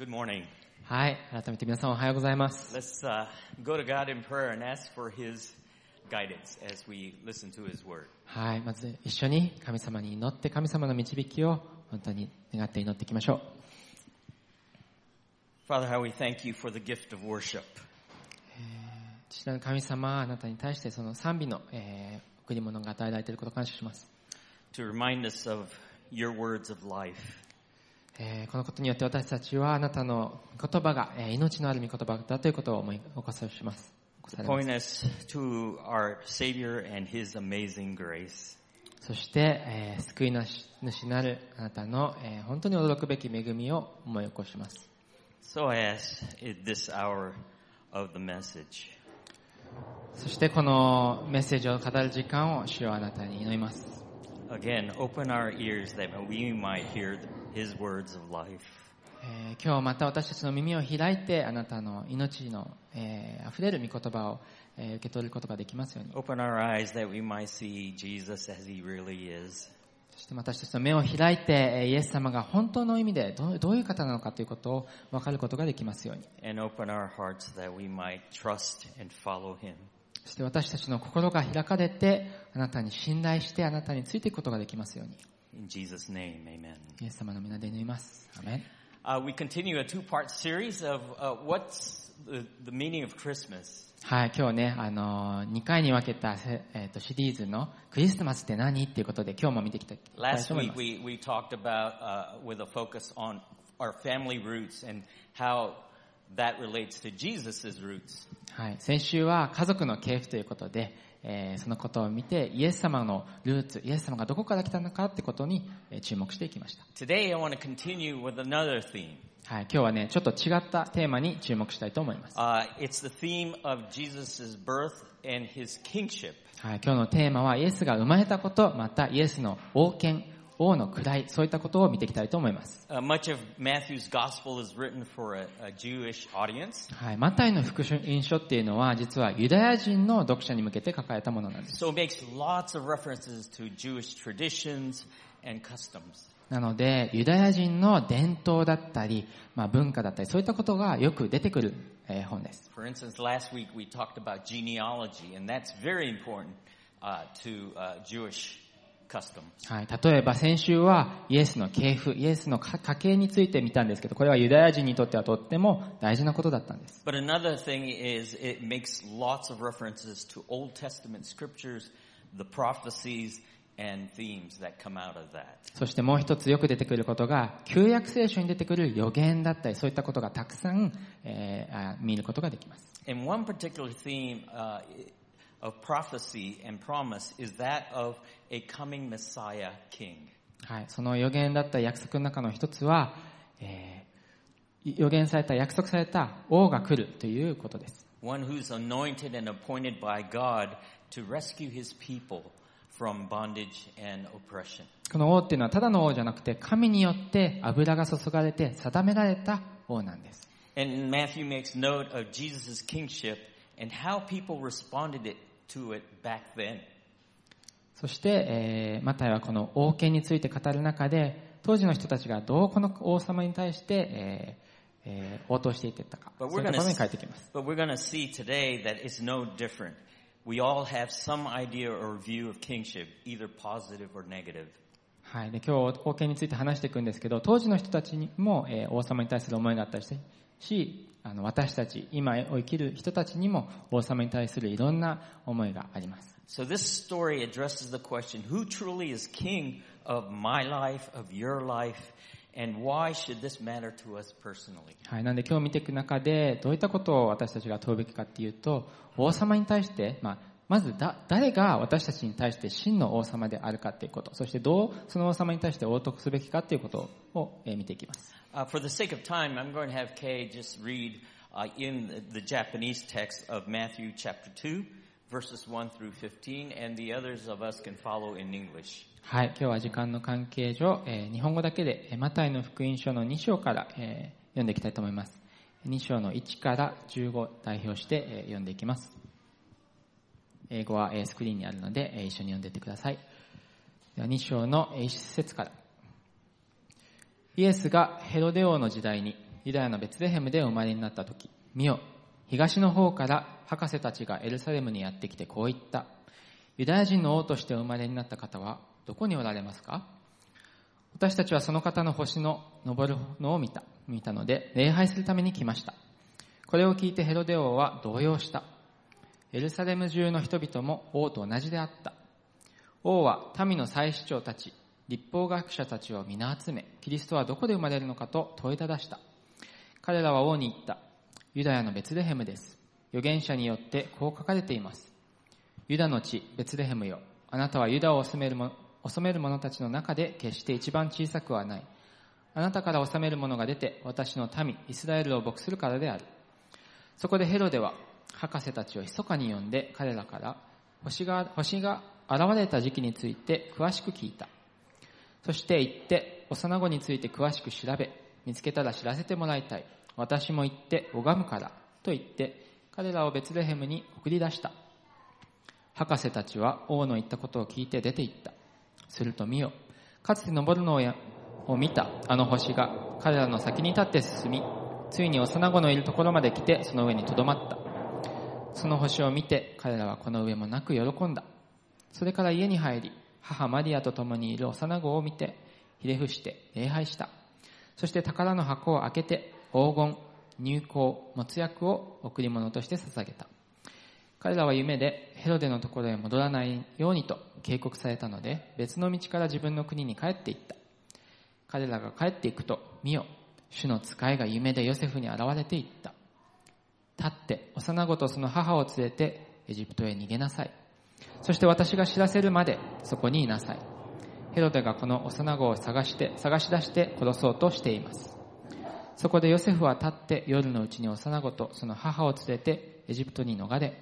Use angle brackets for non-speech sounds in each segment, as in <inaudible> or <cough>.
Good morning. はい。改めて皆さんおはようございます。Let's uh, go to God in prayer and ask for His guidance as we listen to His Word. はい。まず一緒に神様に祈って神様の導きを本当に願って祈っていきましょう。Father, how we thank you for the gift of worship. 父なる神様、あなたに対してその賛美の、えー贈り物が与えられていることを感謝します。to remind us of your words of life. えーこのことによって私たちはあなたの言葉が、えー命のある御言葉だということを思い起こさします。ます Point us to our Savior and His amazing grace. そして、えー救い主なるあなたの、えー本当に驚くべき恵みを思い起こします。So I ask in this hour of the message, そしてこのメッセージを語る時間を主よあなたに祈ります。again, open our ears that we might hear His words of life. えー今日また私たちの耳を開いてあなたの命の、えー溢れる御言葉を、えー受け取ることができますように。Open our eyes that we might see Jesus as He really is. そして私たちの目を開いて、えーイエス様が本当の意味でどうどういう方なのかということを分かることができますように。And open our hearts that we might trust and follow Him. そして私たちの心が開かれて、あなたに信頼してあなたについていくことができますように。In Jesus' name, amen. イエス様の皆で祈ります。アメン Uh, we continue a two-part series of uh, what's the, the meaning of Christmas. はい、今日ね、あのー、2回に分けた、せえーとシリーズのクリスマスって何っていうことで今日も見てきた Last と思い week ます。we, we talked about uh, with a focus on our family roots and how that relates to Jesus' roots. はい、先週は家族の系譜ということで、えーそのことを見てイエス様のルーツ、イエス様がどこから来たのかってことにえー注目していきました。Today I want to continue with another theme. はい、今日はね、ちょっと違ったテーマに注目したいと思います。Uh, it's the theme of Jesus' birth and his kingship. はい、今日のテーマはイエスが生まれたこと、またイエスの王権、王の位、そういったことを見ていきたいと思います。Uh, much of Matthew's gospel is written for a, a Jewish audience. はい、マタイの福音書っていうのは実はユダヤ人の読者に向けて書かれたものなんです。So it makes lots of references to Jewish traditions and customs. なので、ユダヤ人の伝統だったり、まあ、文化だったり、そういったことがよく出てくる、えー本です。For instance, last week we talked about genealogy, and that's very important uh, to uh, Jewish はい、例えば先週はイエスの系譜イエスの家系について見たんですけどこれはユダヤ人にとってはとっても大事なことだったんです。そしてもう一つよく出てくることが旧約聖書に出てくる予言だったりそういったことがたくさん、えー、見ることができます。Of prophecy and promise is that of a coming Messiah king. はい、その予言だった約束の中の一つは、えー予言された、約束された王が来るということです。One who's anointed and appointed by God to rescue his people from bondage and oppression. この王っていうのはただの王じゃなくて、神によって油が注がれて定められた王なんです。And Matthew makes note of Jesus' kingship and how people responded it, そして、マタイはこの王権について語る中で当時の人たちがどうこの王様に対して、応答していったかそこに書いていきます。はい、で今日王権について話していくんですけど当時の人たちにも、王様に対する思いがあったりして。しあの、私たち、今を生きる人たちにも王様に対するいろんな思いがあります。So this story addresses the question, who truly is king of my life, of your life, and why should this matter to us personally? はい。なんで今日見ていく中で、どういったことを私たちが問うべきかっていうと、王様に対して、まあ、まずだ、誰が私たちに対して真の王様であるかっていうこと、そしてどうその王様に対して応答すべきかっていうことを、えー見ていきます。Uh, for the sake of time, I'm going to have Kay just read uh, in the, the Japanese text of Matthew chapter 2, verses 1 through 15, and the others of us can follow in English. はい。今日は時間の関係上、えー日本語だけで、えーマタイの福音書の2章から、えー読んでいきたいと思います。2章の1から15代表して、えー読んでいきます。英語は、えースクリーンにあるので、えー一緒に読んでいってください。では2章の1節から。イエスがヘロデ王の時代にユダヤのベツレヘムでお生まれになった時、見よ、東の方から博士たちがエルサレムにやってきてこう言った。ユダヤ人の王としてお生まれになった方はどこにおられますか？私たちはその方の星の昇るのを見た。見たので、礼拝するために来ました。これを聞いてヘロデ王は動揺した。エルサレム中の人々も王と同じであった。王は民の祭司長たち、立法学者たちを皆集め、キリストはどこで生まれるのかと問いただした。彼らは王に言った。ユダヤのベツレヘムです。預言者によってこう書かれています。ユダの地、ベツレヘムよ。あなたはユダを治める者治める者たちの中で決して一番小さくはない。あなたから治める者が出て私の民、イスラエルを牧するからである。そこでヘロデは博士たちを密かに呼んで彼らから星が星が現れた時期について詳しく聞いた。そして行って幼子について詳しく調べ、見つけたら知らせてもらいたい。私も行って拝むから。と言って彼らをベツレヘムに送り出した。博士たちは王の言ったことを聞いて出て行った。すると見よ。かつて登るのを見たあの星が彼らの先に立って進み、ついに幼子のいるところまで来てその上に留まった。その星を見て彼らはこの上もなく喜んだ。それから家に入り、母マリアと共にいる幼子を見て、ひれ伏して礼拝した。そして宝の箱を開けて黄金、入香、没薬を贈り物として捧げた。彼らは夢でヘロデのところへ戻らないようにと警告されたので、別の道から自分の国に帰っていった。彼らが帰っていくと、見よ、主の使いが夢でヨセフに現れていった。立って幼子とその母を連れてエジプトへ逃げなさい。そして私が知らせるまでそこにいなさい。ヘロデがこの幼子を探して、探し出して殺そうとしています。そこでヨセフは立って夜のうちに幼子とその母を連れてエジプトに逃れ、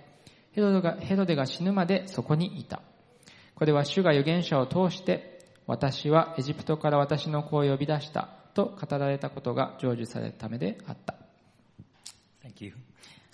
ヘロデがヘロデが死ぬまでそこにいた。これは主が預言者を通して、私はエジプトから私の子を呼び出したと語られたことが成就されるためであった。Thank you.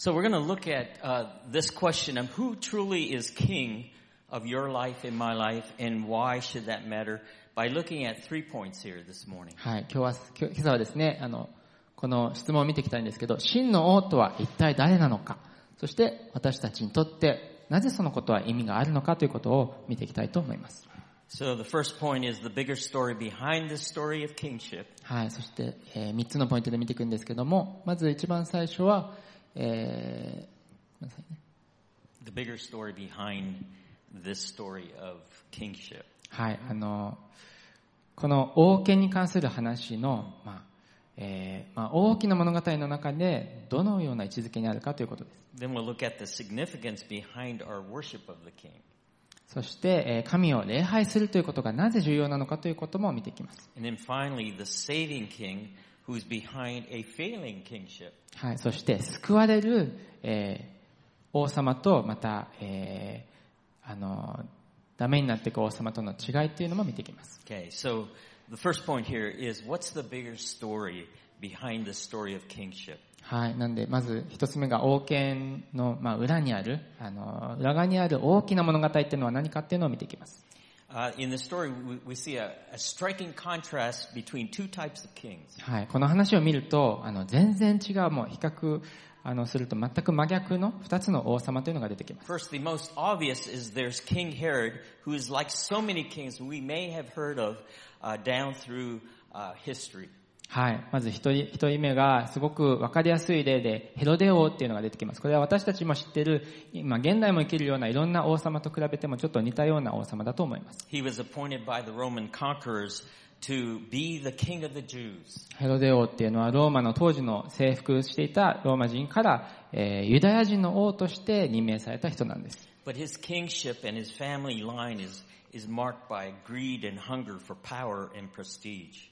So we're going to look at uh, this question of who truly is king of your life and my life and why should that matter by looking at three points here this morning. はい、今日は、今朝はですね、あの、この質問を見ていきたいんですけど、真の王とは一体誰なのか、そして私たちにとってなぜそのことは意味があるのかということを見ていきたいと思います。So the first point is the bigger story behind the story of kingship. はい、そして、えー、3つのポイントで見ていくんですけども、まず一番最初は、えー、ごめんなさいね。はい、あの、この王権に関する話の、まあえーまあ、大きな物語の中でどのような位置づけにあるかということです。そして、えー、神を礼拝するということがなぜ重要なのかということも見ていきます。Who's behind a failing kingship. はい、そして救われる、えー、王様とまた、えー、あのダメになっていく王様との違いというのも見ていきます。Okay, so the first point here is what's the bigger story behind the story of kingship? はい。なんで、まず一つ目が王権の、まあ、裏にある、あの、裏側にある大きな物語っていうのは何かっていうのを見ていきます。Uh, in the story, we, we see a, a striking contrast between two types of kings. はい。この話を見ると、あの、全然違う、もう比較、あの、すると全く真逆の二つの王様というのが出てきます。First, the most obvious is there's King Herod, who is like so many kings we may have heard of uh, down through uh, history. はい。まず一人、一人目がすごくわかりやすい例で、ヘロデ王っていうのが出てきます。これは私たちも知ってる、今現代も生きるようないろんな王様と比べてもちょっと似たような王様だと思います。He was appointed by the Roman conquerors to be the king of the Jews. ヘロデ王っていうのはローマの当時の征服していたローマ人から、えー、ユダヤ人の王として任命された人なんです。But his kingship and his family line is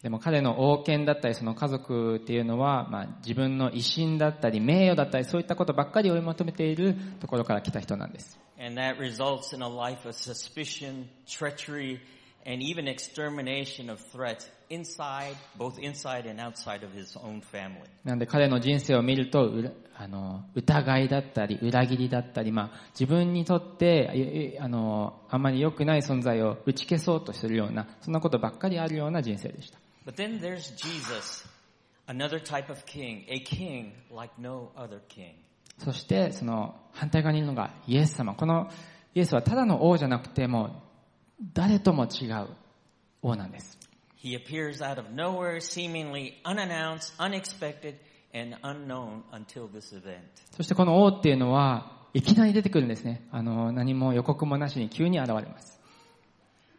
でも彼の王権だったりその家族っていうのは、自分の威信だったり名誉だったりそういったことばっかり追い求めているところから来た人なんです。And even extermination of threats inside, both inside and outside of his own family. なんで彼の人生を見ると、あの、疑いだったり、裏切りだったり、まあ、自分にとって、あの、あまり良くない存在を打ち消そうとするような、そんなことばっかりあるような人生でした。But then there's Jesus, Another type of king, a king like no other king. そしてその反対側にいるのがイエス様。このイエスはただの王じゃなくてもう誰とも違う王なんです。He appears out of nowhere, seemingly unannounced, unexpected, and unknown until this event. そしてこの王っていうのはいきなり出てくるんですね。あの何も予告もなしに急に現れます。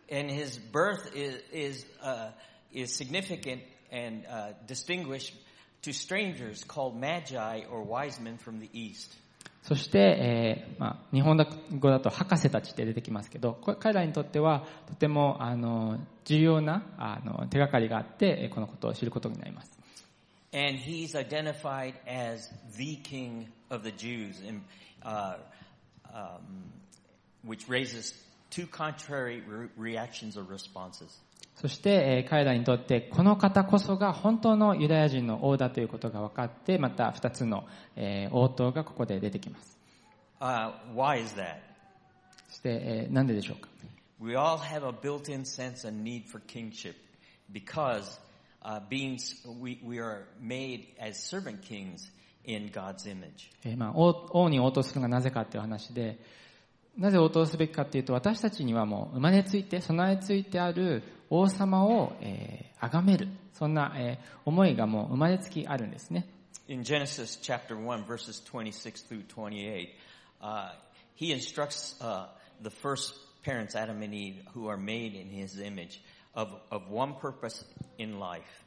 And his birth is, is, uh, is significant and uh, distinguished to strangers called magi or wise men from the east. そして、えーまあ、日本語だと博士たちって出てきますけど、彼らにとってはとてもあの重要なあの手がかりがあって、このことを知ることになります。And he's identified as the king of the Jews, and, uh, um, which raises two contrary reactions or responses. そして、えー彼らにとってこの方こそが本当のユダヤ人の王だということが分かって、また二つの、えー応答がここで出てきます。Uh, why is that? そして、えーなんででしょうか We all have a built-in sense and need for kingship because uh, being we, we are made as servant kings in God's image. えーまあ、王王に応答するのがなぜかという話で、なぜ応答すべきかというと、私たちにはもう生まれついて、備えついてある王様を、えー崇める、そんな、えー思いがもう生まれつきあるんですね。In Genesis chapter 1 verses 26 through 28, uh, he instructs uh, the first parents, Adam and Eve, who are made in his image, of, of one purpose in life.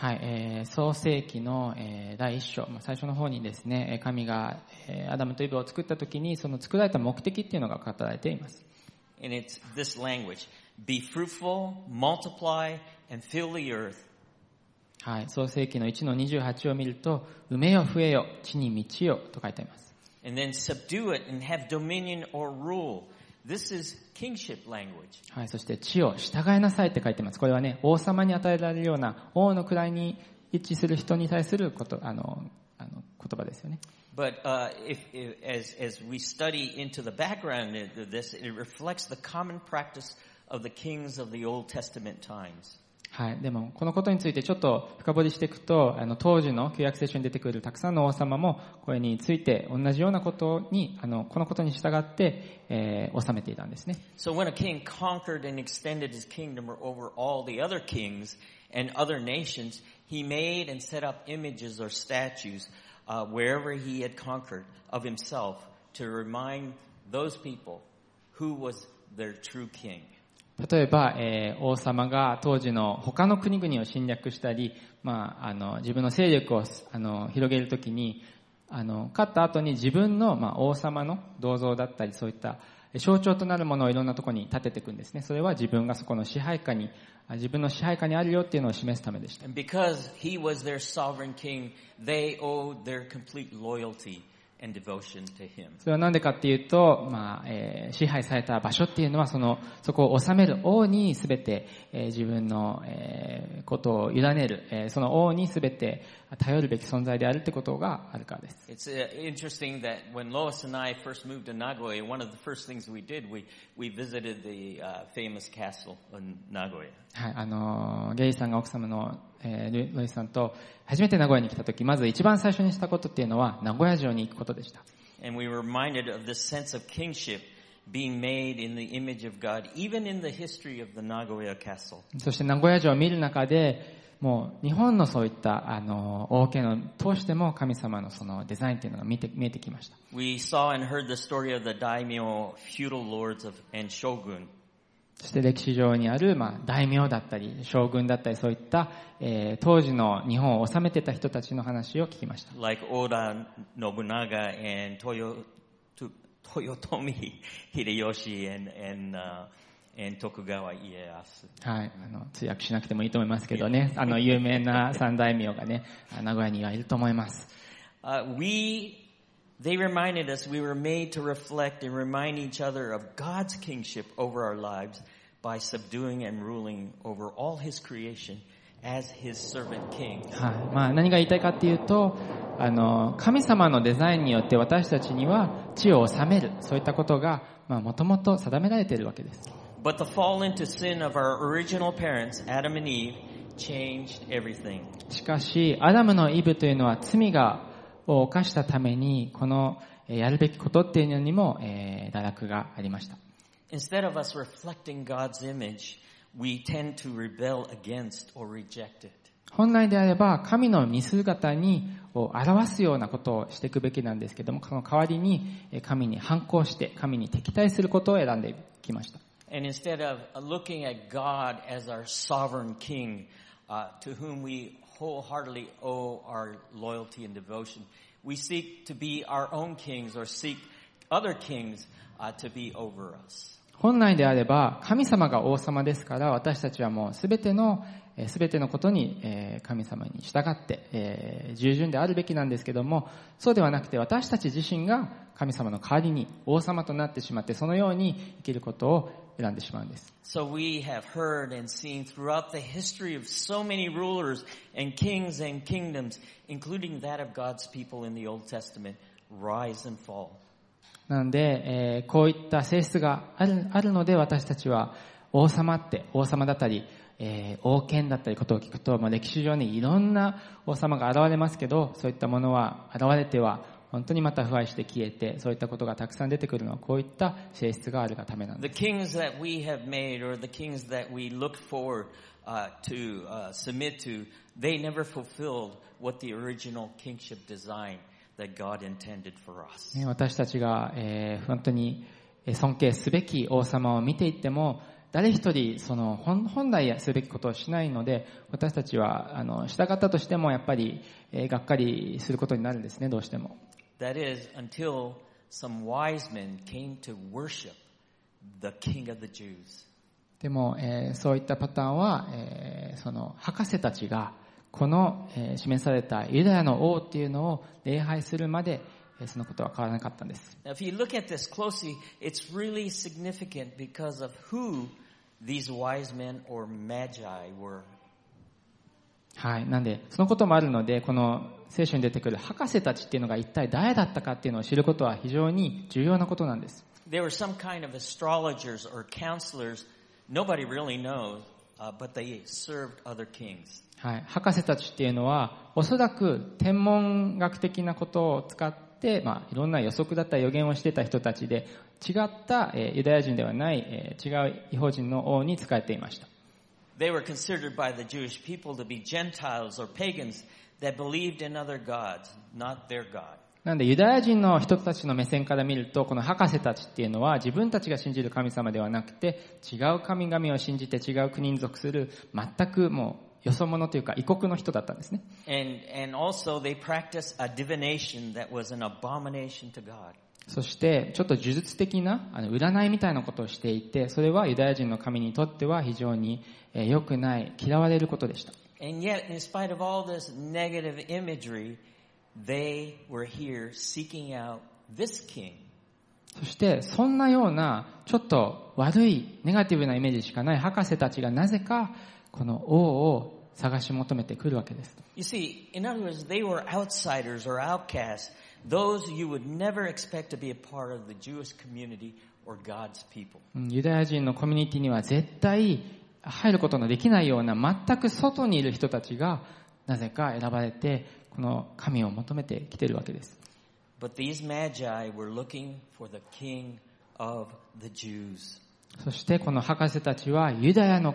はい、えー創世記の、えー第一章、まあ最初の方にですね、えー神が、えーアダムとイブを作った時に、その作られた目的っていうのが語られています。And it's this language. Be fruitful, multiply, and fill the earth. はい、創世記の1の28を見ると、埋めよ増えよ、地に満ちよと書いてあります。And then subdue it and have dominion or rule. This is kingship language. はい、そして地を従いなさいって書いてます。これはね、王様に与えられるような王の位に一致する人に対すること、あの、あの言葉ですよね。But uh, if, if, as, as we study into the background of this, it reflects the common practice of the kings of the Old Testament times. はい。でも、このことについてちょっと深掘りしていくと、あの、当時の旧約聖書に出てくるたくさんの王様も、これについて同じようなことに、あの、このことに従って、えー、治めていたんですね。So when a king conquered and extended his kingdom over all the other kings and other nations, he made and set up images or statues uh, wherever he had conquered of himself to remind those people who was their true king. 例えば、えー王様が当時の他の国々を侵略したり、まあ、あの自分の勢力をあの広げるときにあの勝った後に自分の、まあ、王様の銅像だったりそういった象徴となるものをいろんなところに立てていくんですね。それは自分がそこの支配下に自分の支配下にあるよっていうのを示すためでした。それは何でかっていうと、まあえー支配された場所っていうのはそのそこを治める王に全て、えー自分の、えーことを委ねる、えーその王に全て頼るべき存在であるってことがあるからです。It's uh, interesting that when Lois and I first moved to Nagoya, one of the first things we did, we, we visited the uh, famous castle in Nagoya. はい、あのーゲイさんが奥様の、えールロイスさんと初めて名古屋に来た時、まず一番最初にしたことっていうのは名古屋城に行くことでした。And we were reminded of this sense of kingship being made in the image of God, even in the history of the Nagoya castle. そして名古屋城を見る中で、もう日本のそういった、あのー王家の通しても神様のそのデザインっていうのが見て見えてきました。We saw and heard the story of the daimyo feudal lords of, and shogun. そして歴史上にある、まあ、大名だったり、将軍だったり、そういった、えー当時の日本を治めてた人たちの話を聞きました。like Oda Nobunaga and Toyo, to, Toyotomi <laughs> Hideyoshi and, and, uh, and Tokugawa Ieyasu. はい。あの、通訳しなくてもいいと思いますけどね、<laughs> あの、有名な三大名がね、名古屋にはいると思います。Uh, we, they reminded us we were made to reflect and remind each other of God's kingship over our lives by subduing and ruling over all His creation as His servant king. はい。まあ、何が言いたいかっていうと、あの、神様のデザインによって私たちには地を治める、そういったことが、まあ、もともと定められているわけです。 But the fall into sin of our original parents, Adam and Eve, changed everything. しかし、アダムのイブというのは罪が を犯したためにこのやるべきことっていうのにも、えー、堕落がありました。本来であれば神の見姿にを表すようなことをしていくべきなんですけども、その代わりに神に反抗して、神に敵対することを選んできました。King, wholeheartedly owe our loyalty and devotion, we seek to be our own kings or seek other kings uh, to be over us. 本来であれば、神様が王様ですから、私たちはもうすべての、すべてのことに、神様に従って、従順であるべきなんですけども、そうではなくて私たち自身が神様の代わりに王様となってしまって、そのように生きることを選んでしまうんです。So we have heard and seen throughout the history of so many rulers and kings and kingdoms, including that of God's people in the Old Testament, rise and fall. なので、えーこういった性質があるあるので、私たちは王様って、王様だったり、えー王権だったりことを聞くと、まあ、歴史上にいろんな王様が現れますけど、そういったものは現れては、本当にまた腐敗して消えて、そういったことがたくさん出てくるのは、こういった性質があるがためなんです。The kings that we have made or the kings that we look forward uh, to uh, submit to, they never fulfilled what the original kingship design that God intended for us. ね私たちが、えー本当にえー尊敬すべき王様を見ていっても、誰一人その本本来すべきことをしないので、私たちはあの従ったとしてもやっぱり、えーがっかりすることになるんですね、どうしても。That is, until some wise men came to worship the king of the Jews. でも、えーそういったパターンは、えーその博士たちがこの、えー示されたユダヤの王っていうのを礼拝するまで、えーそのことは変わらなかったんです。Now, if you look at this closely, it's really significant because of who these wise men or magi were. はい。なんで、そのこともあるので、この聖書に出てくる博士たちっていうのが一体誰だったかっていうのを知ることは非常に重要なことなんです。They were some kind of astrologers or counselors. Nobody really knows, uh, but they served other kings. はい。博士たちっていうのは、おそらく天文学的なことを使って、まあ、いろんな予測だったり予言をしてた人たちで、違った、えーユダヤ人ではない、えー違う違法人の王に仕えていました。They were considered by the Jewish people to be Gentiles or pagans that believed in other gods, not their God. なんでユダヤ人の人たちの目線から見ると、この博士たちっていうのは自分たちが信じる神様ではなくて、違う神々を信じて違う国に属する、全くもう、よそ者というか異国の人だったんですね。そして、ちょっと呪術的な占いみたいなことをしていて、それはユダヤ人の神にとっては非常に良、くない、嫌われることでした。そして、そんなようなちょっと悪い、ネガティブなイメージしかない博士たちがなぜか、この王を探し求めてくるわけです。ユダヤ人のコミュニティには絶対入ることのできないような全く外にいる人たちがなぜか選ばれてこの神を求めてきているわけです。そしてこの博士たちはユダヤの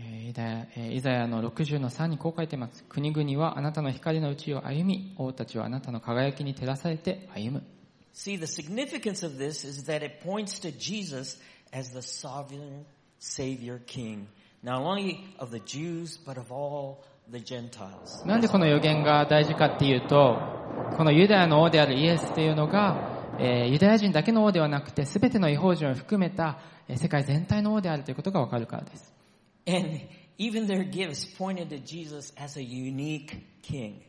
えーイザヤえーイザヤの60の3にこう書いてます。国々はあなたの光のうちを歩み、王たちはあなたの輝きに照らされて歩む。See, the significance of this is that it points to Jesus as the sovereign Savior King, not only of the Jews, but of all the Gentiles. なんでこの予言が大事かっていうと、このユダヤの王であるイエスっていうのが、えーユダヤ人だけの王ではなくて、すべての違法人を含めた、えー世界全体の王であるということがわかるからです。And Even their gifts pointed to Jesus as a unique king.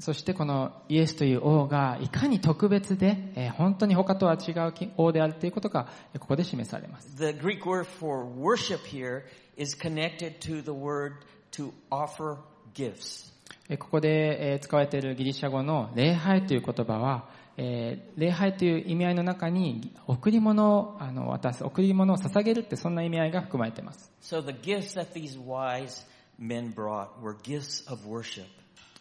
そしてこのイエスという王がいかに特別で、えー本当に他とは違う王であるということがえーここで示されます。The Greek word for worship here is connected to the word to offer gifts. えーここでえー使われているギリシャ語の礼拝という言葉は、えー礼拝という意味合いの中に贈り物をあの渡す、贈り物を捧げるってそんな意味合いが含まれています。So the gifts that these wise men brought were gifts of worship.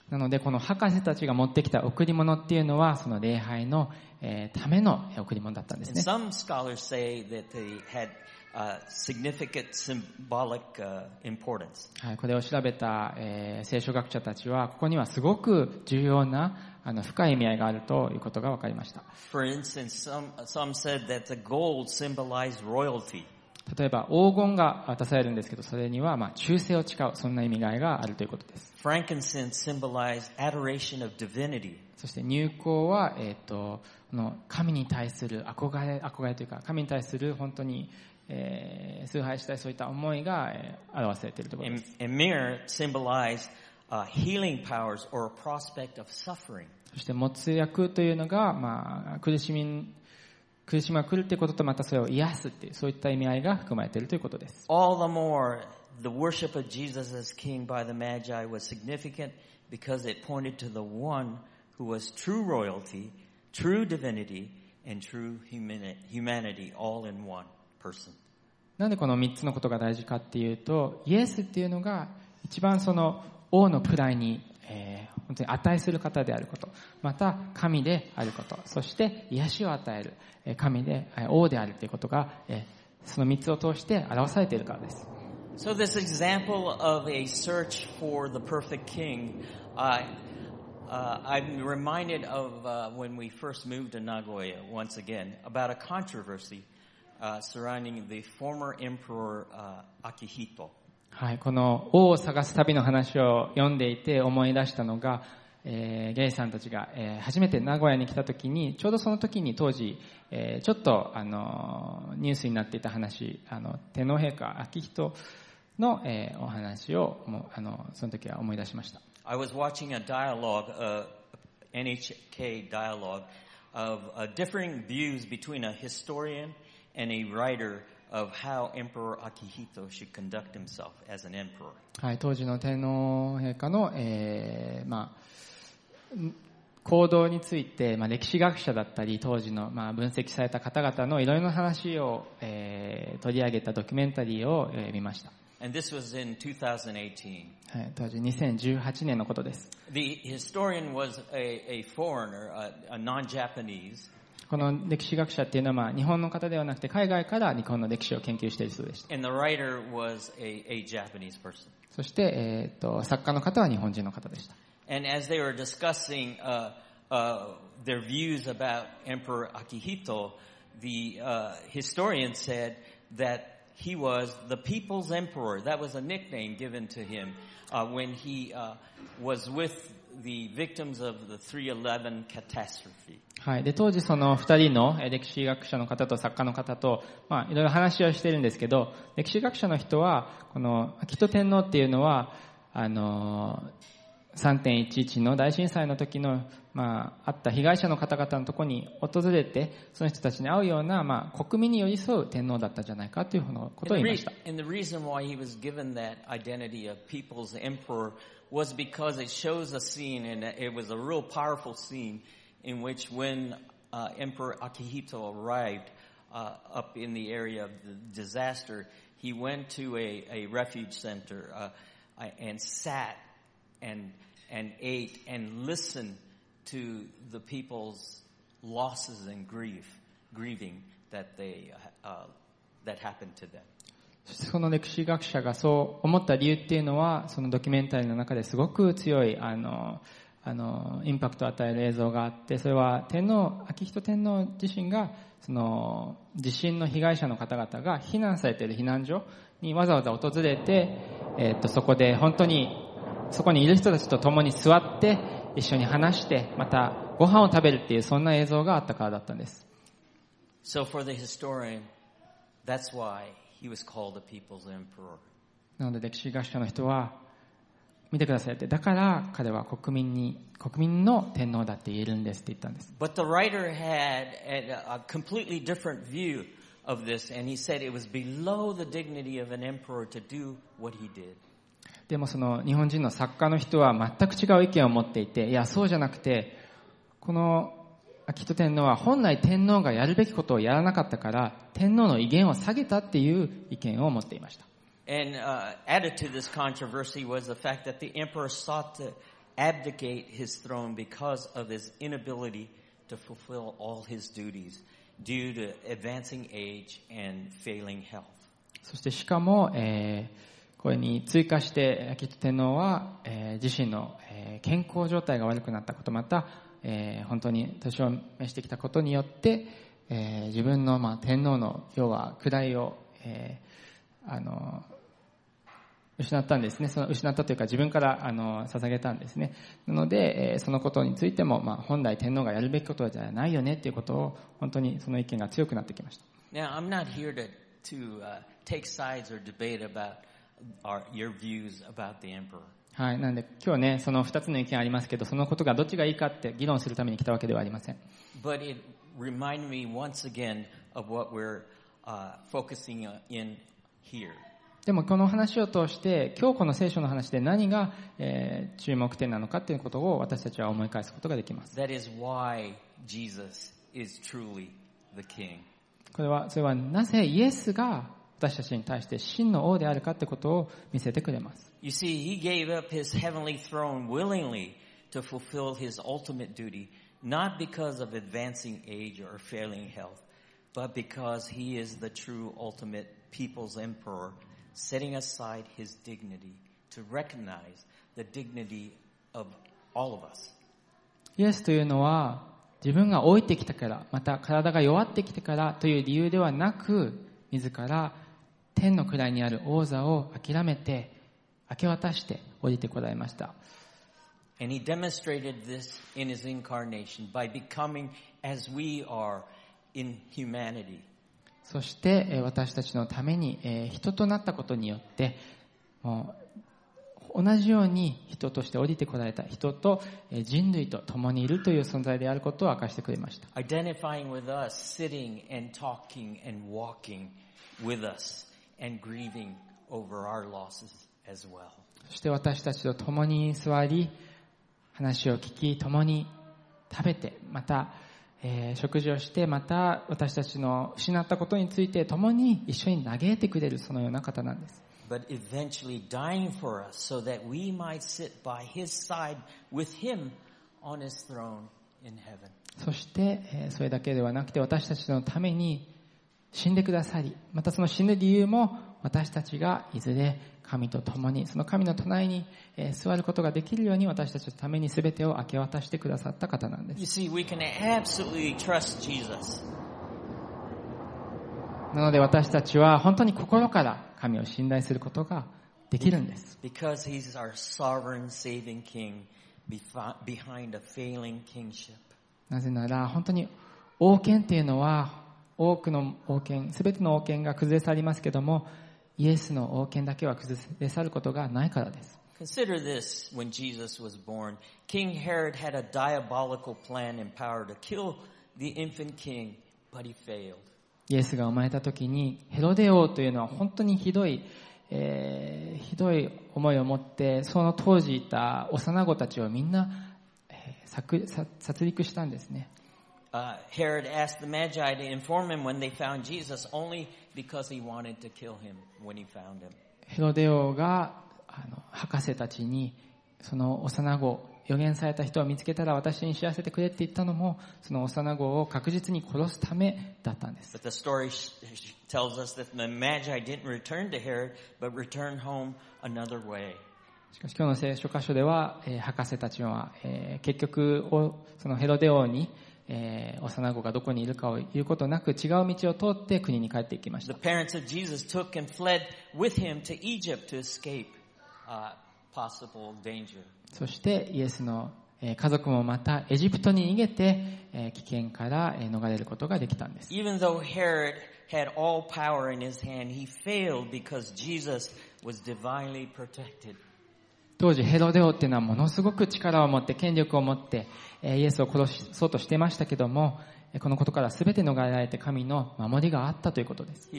なのでこの博士たちが持ってきた贈り物っていうのはその礼拝の、えーための贈り物だったんですね。some scholars say that they had uh, significant symbolic uh, importance. はい、これを調べた、えー聖書学者たちはここにはすごく重要なあの深い意味合いがあるということが分かりました。For instance, some, some said that the gold symbolized royalty. 例えば黄金が渡されるんですけどそれにはまあ忠誠を誓うそんな意味合いがあるということです。Frankincense symbolized adoration of divinity. そして入香は、えっ、と、神に対する憧れ、憧れというか、神に対する本当に、えー崇拝したいそういった思いが、えー表されているところです。and myrrh symbolized uh, healing powers or a prospect of suffering. そして、没薬というのが、まあ、苦しみ、苦しみが来るということと、またそれを癒すっていう、そういった意味合いが含まれているということです。All the more, the worship of Jesus as king by the Magi was significant because it pointed to the one who was true royalty, true divinity, and true humani- humanity all in one person. なんでこの3つのことが大事かっていうと、イエスっていうのが一番その王の位に、えー本当に値する方であること、また神であること、そして癒しを与えるえ神でえ王であるということが、えーその3つを通して表されているからです。So this example of a search for the perfect king, uh, uh, I'm reminded of uh, when we first moved to Nagoya once again about a controversy uh, surrounding the former emperor uh, Akihito. はい、この王を探す旅の話を読んでいて思い出したのが、えーゲイさんたちが、えー初めて名古屋に来た時に、ちょうどその時に当時、えーちょっと、あの、ニュースになっていた話、あの、天皇陛下、昭仁の、えーお話を、もう、あの、その時は思い出しました。I was watching a dialogue, uh, NHK dialogue, of differing views between a historian and a writer of how Emperor Akihito should conduct himself as an emperor. はい、当時の天皇陛下の、えーまあ、ん行動について、まあ、歴史学者だったり、当時の、まあ、分析された方々のいろいろな話を、えー取り上げたドキュメンタリーを、えー見ました。And this was in 2018. はい、当時2018年のことです。The historian was a, a foreigner, a, a non-Japanese, この歴史学者っていうのは、まあ、日本の方ではなくて、海外から日本の歴史を研究している人でした。and the writer was a, a Japanese person. そして、えー、と作家の方は日本人の方でした。And as they were discussing uh, uh, their views about Emperor Akihito, the uh, historian said that he was the people's emperor. That was a nickname given to him uh, when he uh, was with the victims of the 311 catastrophe. はい。で、当時その二人のえー歴史学者の方と作家の方と、まあ、いろいろ話をしてるんですけど、歴史学者の人は、この、秋戸天皇っていうのは、あのー、3.11の大震災の時の、まあ、あった被害者の方々のところに訪れて、その人たちに会うような、まあ、国民に寄り添う天皇だったんじゃないかということを言いました。and the reason why he was given that identity of people's emperor was because it shows a scene, and it was a real powerful scene, in which when uh, Emperor Akihito arrived uh, up in the area of the disaster, he went to a, a refuge center uh, and sat and and ate and listened to the people's losses and grief, grieving that they uh, that happened to them. そしてその歴史学者がそう思った理由っていうのは、そのドキュメンタリーの中ですごく強い、あの、あの、インパクトを与える映像があって、それは天皇、昭仁天皇自身が、その、地震の被害者の方々が避難されている避難所にわざわざ訪れて、えっと、そこで本当に、そこにいる人たちと共に座って、一緒に話して、またご飯を食べるっていう、そんな映像があったからだったんです。So for the historian, that's why なので歴史学者の人は見てくださいってだから彼は国民に国民の天皇だって言えるんですって言ったんです。でもその日本人の作家の人は全く違う意見を持っていて、いやそうじゃなくて、この。秋戸天皇は本来天皇がやるべきことをやらなかったから天皇の威厳を下げたっていう意見を持っていました。そしてしかも、えー、これに追加して秋戸天皇は、えー、自身の、えー、健康状態が悪くなったことまたえー本当に年を召してきたことによって、えー自分の、まあ、天皇の、要は、位を、えーあの、失ったんですね。その失ったというか自分からあの捧げたんですね。なので、えーそのことについても、まあ、本来天皇がやるべきことじゃないよねっていうことを、本当にその意見が強くなってきました。Now, I'm not here to, to uh, take sides or debate about our, your views about the emperor. はい。なんで今日ね、その二つの意見ありますけど、そのことがどっちがいいかって議論するために来たわけではありません。But it reminded me once again of what we're uh, focusing on in here. でもこの話を通して、今日この聖書の話で何が、えー注目点なのかっていうことを私たちは思い返すことができます。That is why Jesus is truly the king. これは、それはなぜイエスが私たちに対して真の王であるかってことを見せてくれます。You see, he gave up his heavenly throne willingly to fulfill his ultimate duty, not because of advancing age or failing health, but because he is the true ultimate people's emperor, setting aside his dignity to recognize the dignity of all of us. イエスというのは自分が老いてきたから、また体が弱ってきてからという理由ではなく、自ら天の位にある王座を諦めて、 明け渡して降りてこられました。And he demonstrated this in his incarnation by becoming as we are in humanity. そしてえー私たちのためにえー人となったことによって、もう同じように人として降りてこられた人とえー人類と共にいるという存在であることを明かしてくれました。identifying with us, sitting and talking and walking with us and grieving over our losses. そして私たちと共に座り、話を聞き、共に食べて、また、えー食事をして、また私たちの失ったことについて共に一緒に嘆いてくれるそのような方なんです。But eventually dying for us so that we might sit by his side with him on his throne in heaven. そして、えーそれだけではなくて私たちのために死んでくださり、またその死ぬ理由も私たちがいずれ神と共に、その神の隣にえー座ることができるように私たちのために全てを明け渡してくださった方なんです。You see, we can absolutely trust Jesus. なので私たちは本当に心から神を信頼することができるんです。Because he's our sovereign saving king befi- behind a failing kingship. なぜなら本当に王権っていうのは多くの王権、すべての王権が崩れ去りますけども、イエスの王権だけは崩れ去ることがないからです。Consider this when Jesus was born. King Herod had a diabolical plan and power to kill the infant king, but he failed. イエスが生まれた時にヘロデ王というのは本当にひどい、えーひどい思いを持ってその当時いた幼子たちをみんな、えー殺殺殺戮したんですね Uh, Herod asked the Magi to inform him when they found Jesus only because he wanted to kill him when he found him. ヘロデ王があの博士たちにその幼子予言された人を見つけたら私に知らせてくれって言ったのもその幼子を確実に殺すためだったんです But the story sh- sh- tells us that the Magi didn't return to Herod, but returned home another way. しかし今日の聖書箇所では、えー博士たちは、えー結局おそのヘロデ王に、えー幼子がどこにいるかを言うことなく違う道を通って国に帰っていきまし The た parents of Jesus took and fled with him to Egypt to escape uh, possible danger. そしてイエスのえー家族もまたエジプトに逃げてえー危険からえー逃れることができたんです Even though Herod had all power in his hand, he failed because Jesus was divinely protected. 当時ヘロデオっていうのはものすごく力を持って権力を持ってイエスを殺しそうとしてましたけどもこのことから全て逃れられて神の守りがあったということです、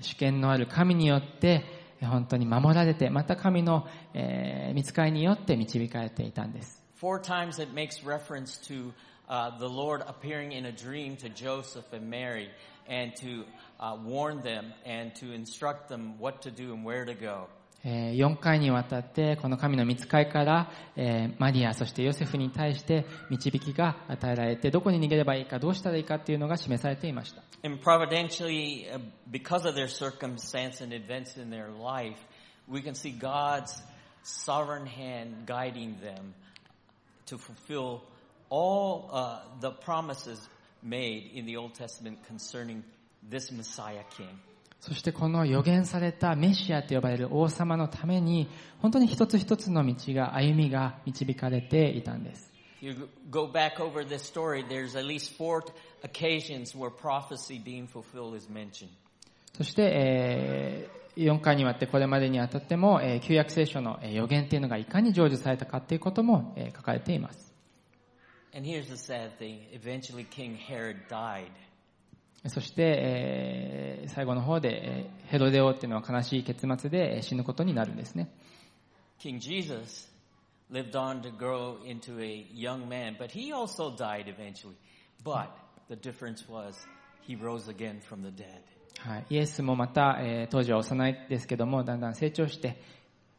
主権のある神によって本当に守られてまた神の、え、見つかりによって導かれていたんです。4つ目の reference to、the Lord appearing in a dream to Joseph and Mary. 4回にわたってこの神の見つかりからマリアそしてヨセフに対して導きが与えられてどこに逃げればいいかどうしたらいいかというのが示されていました。made in the Old Testament concerning this Messiah king. そしてこの予言されたメシアと呼ばれる王様のために本当に一つ一つの道が歩みが導かれていたんです。そして、えー、4回にわってこれまでにあたっても、えー、旧約聖書の予言というのがいかに成就されたかということも、えー、書かれています。And here's the sad thing. Eventually King Herod died. そして、えー最後の方で、えーヘロデオっていうのは悲しい結末でえー死ぬことになるんですね。King Jesus lived on to grow into a young man, but he also died eventually. But the difference was he rose again from the dead. はい、イエスもまた、えー当時は幼いですけども、だんだん成長して、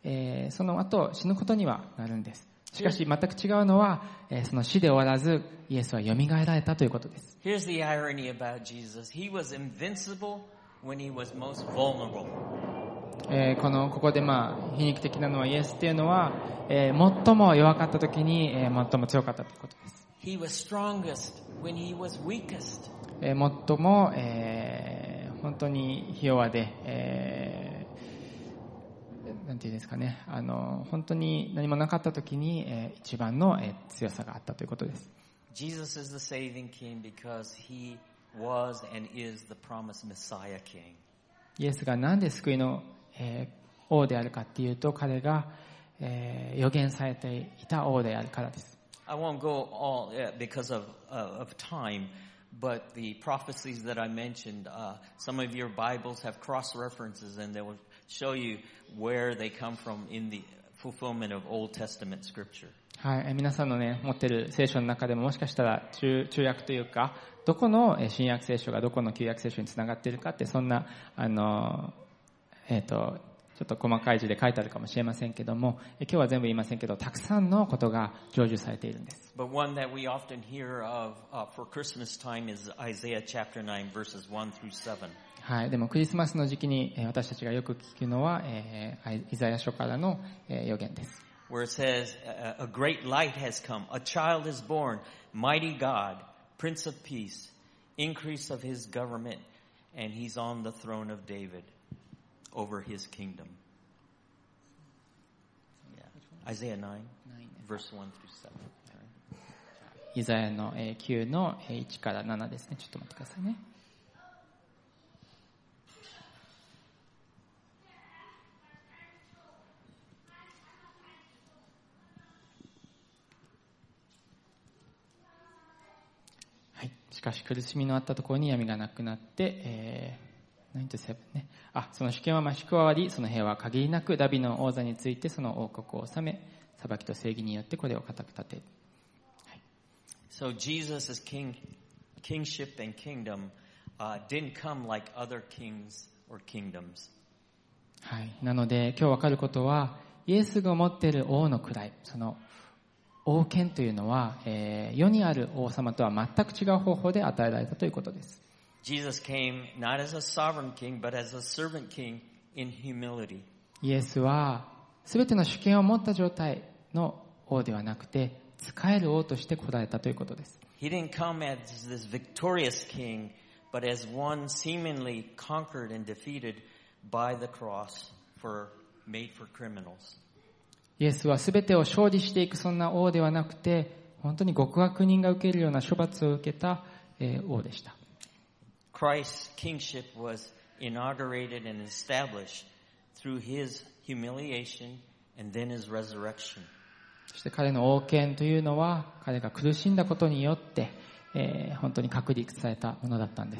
えーその後死ぬことにはなるんです。しかし全く違うのは、えーその死で終わらず、イエスは蘇られたということです。Here's the irony about Jesus. He was invincible when he was most vulnerable. えーこの、ここでまあ、皮肉的なのはイエスっていうのは、えー最も弱かった時に、えー最も強かったということです。He was strongest when he was weakest. えー最も、えー本当にひ弱で、えーなんていうんですかね、あの、本当に何もなかった時に、えー一番の、えー強さがあったということです。Jesus is the saving king because he was and is the promised Messiah king. イエスがなんで救いの、えー王であるかっていうと、彼が、えー予言されていた王であるからです。I won't go all uh, because of uh, of time, but the prophecies that I mentioned, uh, some of your Bibles have cross references, and they will show you where they come from in the fulfillment of Old Testament scripture. はい、えー皆さんのね、持ってる聖書の中でももしかしたら中中訳というか、どこのえー新約聖書がどこの旧約聖書につながっているかって、そんな、あの、えっ、と、ちょっと細かい字で書いてあるかもしれませんけども、えー今日は全部言いませんけど、たくさんのことが成就されているんです。But one that we often hear of uh, for Christmas time is Isaiah chapter 9 verses 1 through 7. はい、でもクリスマスの時期に私たちがよく聞くのは、えー、イザヤ書からの、えー、予言です。Where it says, a great light has come, a child is born, mighty God, Prince of Peace, increase of his government, and he's on the throne of David over his kingdom. Yeah. Isaiah 9, 9 verse 1 through 7. verse one through seven. しかし苦しみのあったところに闇がなくなって、えー、9 to 7ね。あ、その主権は増し加わり、その平和は限りなくダビの王座についてその王国を治め、裁きと正義によってこれを固く立て、So Jesus' king, kingship and kingdom uh, didn't come like other kings or kingdoms. はい。なので、今日わかることは、イエスが持っている王の位、その王権というのは、えー、世にある王様とは全く違う方法で与えられたということです。イエスは、すべての主、権を持った状態の、王ではなく、て使える王として答えたということです。イエスは全てを勝利していくそんな王ではなくて、本当に極悪人が受けるような処罰を受けた王でした。そして彼の王権というのは、彼が苦しんだことによって、え、本当に確立されたものだったんです。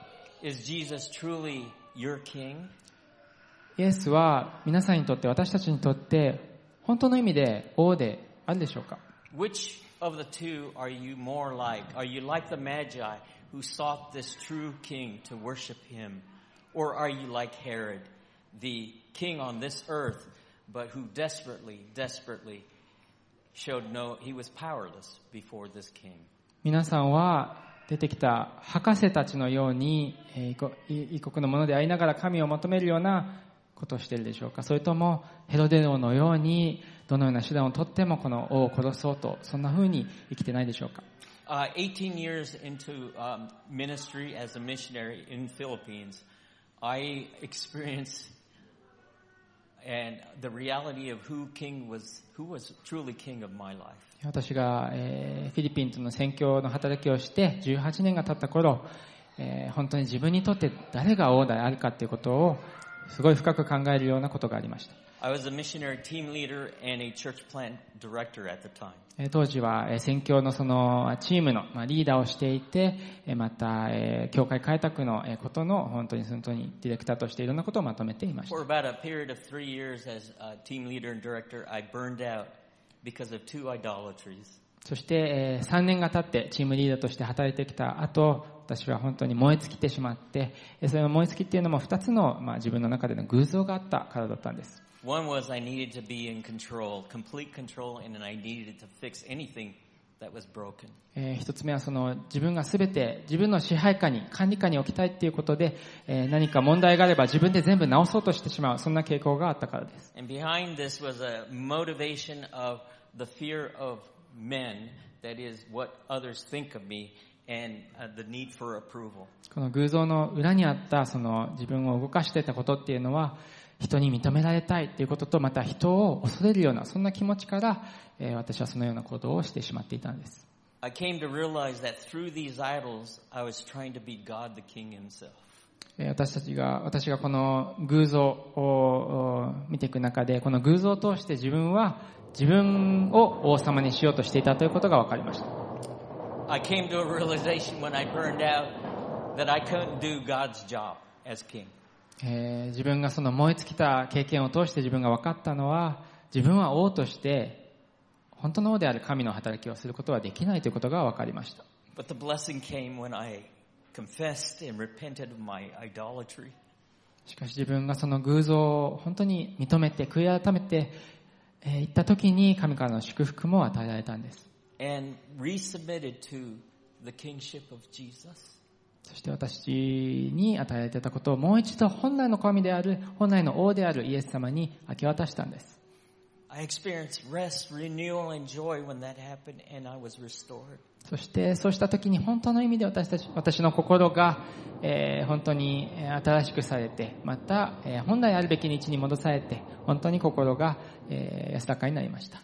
Is Jesus truly your king? イエスは皆さんにとって私たちにとって本当の意味で王であるでしょうか Which of the two are you more like? Are you like the Magi who sought this true king to worship him? Or are you like Herod, the king on this earth, but who desperately, desperately showed no, he was powerless before this king? 皆さんは 出てきた博士たちのように、異国のものでありながら神を求めるようなことをしているでしょうか。それともヘロデ王のようにどのような手段をとってもこの王を殺そうとそんな風に生きてないでしょうか。Uh, 18 years into um, ministry as a missionary in Philippines, I experienced 私が、えーフィリピンとの宣教の働きをして18年が経った頃、えー本当に自分にとって誰が王であるかということをすごい深く考えるようなことがありました。I was a missionary team leader and a church plant director at the time. えー当時はえー宣教のそのチームのまあリーダーをしていて、えーまた、えー教会開拓のえーことの本当に本当にディレクターとしていろんなことをまとめていました。For about a period of three years as a team leader and director, I burned out because of two idolatries. そして、え3年が経ってチームリーダーとして働いてきた後、私は本当に燃え尽きてしまって、えーそれの燃え尽きっていうのも2つの、まあ、自分の中での偶像があったからだったんです。One was I needed to be in control, complete control, and then I needed to fix anything that was broken. えー一つ目はその自分が全て自分の支配下に管理下に置きたいっていうことで、えー何か問題があれば自分で全部直そうとしてしまうそんな傾向があったからです And behind this was a motivation of the fear of men, that is what others think of me, and uh, the need for approval. この偶像の裏にあったその自分を動かしていたことっていうのは人に認められたいということとまた人を恐れるようなそんな気持ちから、えー、私はそのような行動をしてしまっていたんです。私たちが私がこの偶像を見ていく中でこの偶像を通して自分は自分を王様にしようとしていたということが分かりました。I came to a realization when I burned out that I couldn't do God's job as king. えー自分がその燃え尽きた経験を通して自分が分かったのは、自分は王として本当の王である神の働きをすることはできないということが分かりました。But the blessing came when I confessed and repented of my idolatry. しかし自分がその偶像を本当に認めて悔い改めて、えー言った時に神からの祝福も与えられたんです。and resubmitted to the kingship of Jesus. そして私に与えらてたことをもう一度本来の神である、本来の王であるイエス様に明け渡したんです。そして、そうした時に本当の意味で私たち、私の心が、本当に新しくされて、また、本来あるべき道に戻されて、本当に心が、安らかになりました。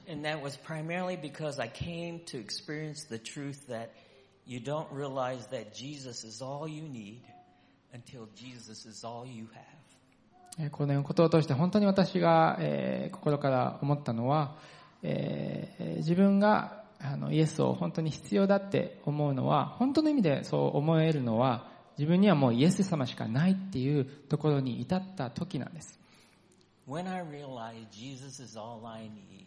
You don't realize that Jesus is all you need until Jesus is all you have. えーこのことを通して本当に私が、えー心から思ったのは、えーえー自分があのイエスを本当に必要だって思うのは本当の意味でそう思えるのは自分にはもうイエス様しかないっていうところに至った時なんです When I realized Jesus is all I need,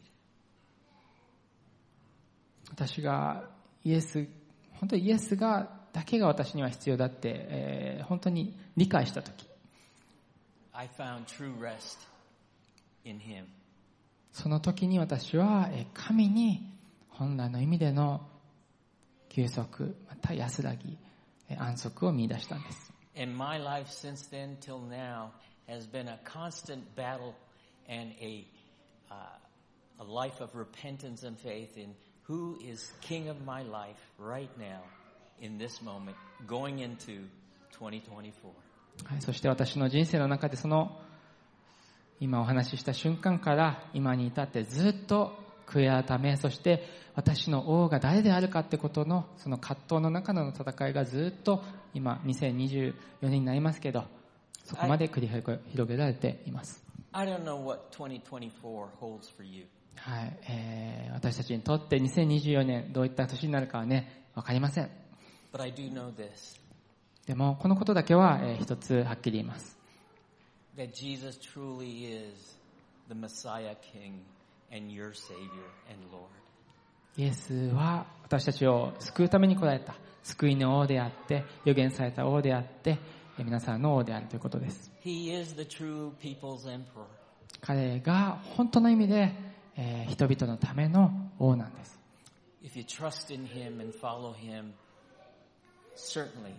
私がイエス本当にイエスがだけが私には必要だって、えー本当に理解した時 I found true rest in Him. その時に私はえー神に本来の意味での休息、また安らぎ、え安息を見出したんです。And my life since then till now has been a constant battle and a, uh, a life of repentance and faith in who is king of my life right now in this moment going into 2024. はい、そして私の人生の中でその今お話しした瞬間から今に至ってずっと悔い改めそして私の王が誰であるかってことのその葛藤の中の戦いがずっと今2024年になりますけどそこまで繰り広げられています、I don't know what 2024 holds for you. はいえー私たちにとって2024年どういった年になるかはね分かりません。But I do know this, でもこのことだけは、えー一つはっきり言います。That Jesus truly is the Messiah King and your Savior and Lord. イエスは私たちを救うために来られた。救いの王であって予言された王であってえ皆さんの王であるということです。He is the true people's emperor. 彼が本当の意味で、えー人々のための王なんです If you trust in Him and follow Him, certainly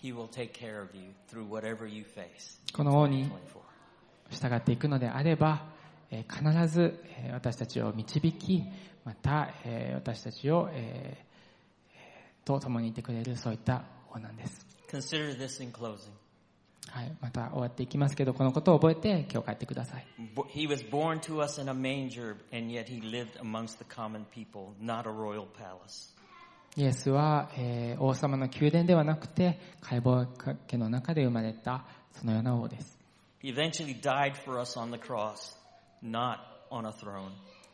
He will take care of you through whatever you face. この王に 24. 従っていくのであれば、えー必ず、えー私たちを導きまた、えー私たちを、えーえーと共にいてくれるそういった王なんです、Consider this in closing. はい、また終わっていきますけど、このことを覚えて、今日帰ってください。イエスは、えー、王様の宮殿ではなくて、解剖家の中で生まれた、そのような王です。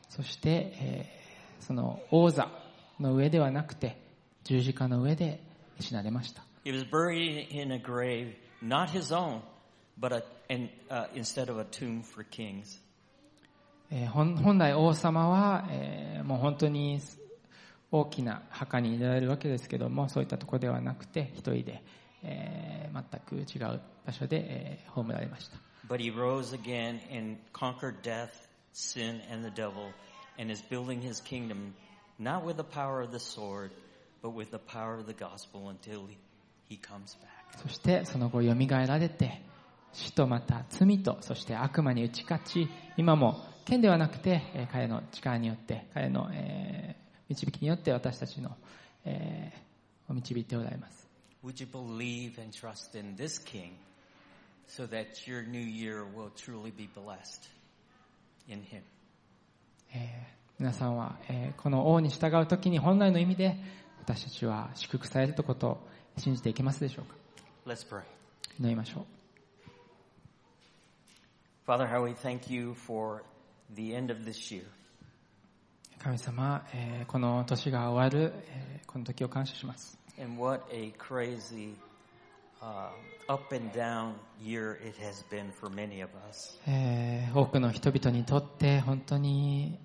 そして、えー、その王座の上ではなくて、十字架の上で死なれました。not his own, but a, in, uh, instead of a tomb for kings. えー本本来王様は、えーもう本当に大きな墓に入れられるわけですけどもそういったところではなくて一人で、えー全く違う場所で、えー葬られました But he rose again and conquered death, sin, and the devil, and is building his kingdom not with the power of the sword, but with the power of the gospel until he, he comes back. そしてその後蘇られて死とまた罪とそして悪魔に打ち勝ち今も剣ではなくてえー彼の力によって彼の、えー導きによって私たちの、えーを導いておられます Would you believe and trust in this king so that your new year will truly be blessed in him? えー皆さんは、えーこの王に従う時に本来の意味で私たちは祝福されるということを信じていけますでしょうか？Let's pray. 祈りましょう Father, how we thank you for the end of this year. 神様、えーこの年が終わる、えーこの時を感謝します And what a crazy uh, up and down year it has been for many of us. えー多くの人々にとって本当に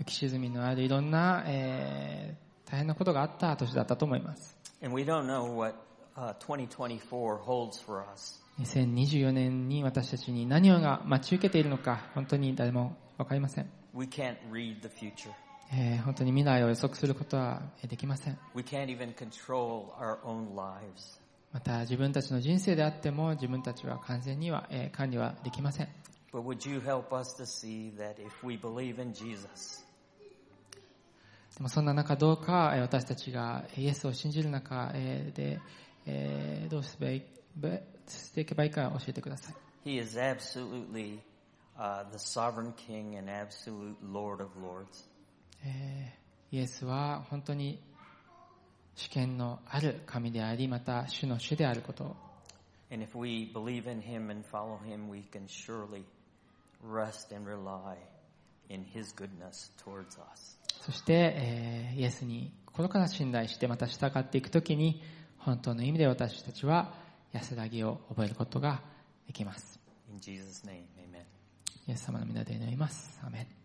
浮き沈みのあるいろんな、えー大変なことがあった年だったと思います And we don't know what uh, 2024 holds for us. 2024年に私たちに何をが待ち受けているのか本当に誰も分かりません、We can't read the future. えー本当に未来を予測することはできません We can't even control our own lives. また自分たちの人生であっても自分たちは完全には、えー管理はできません But would you help us to see that if we believe in Jesus, でもそんな中どうかえー私たちがイエスを信じる中えーで、えーどうしていけばいいか教えてください He is absolutely uh, the sovereign King and absolute Lord of Lords. えーイエスは本当に主権のある神でありまた主の主であることを And if we believe in Him and follow Him, we can surely rest and rely in His goodness towards us. そして、えーイエスに心から信頼してまた従っていくときに本当の意味で私たちは安らぎを覚えることができます。In Jesus' name, amen. イエス様の皆で祈ります。アーメン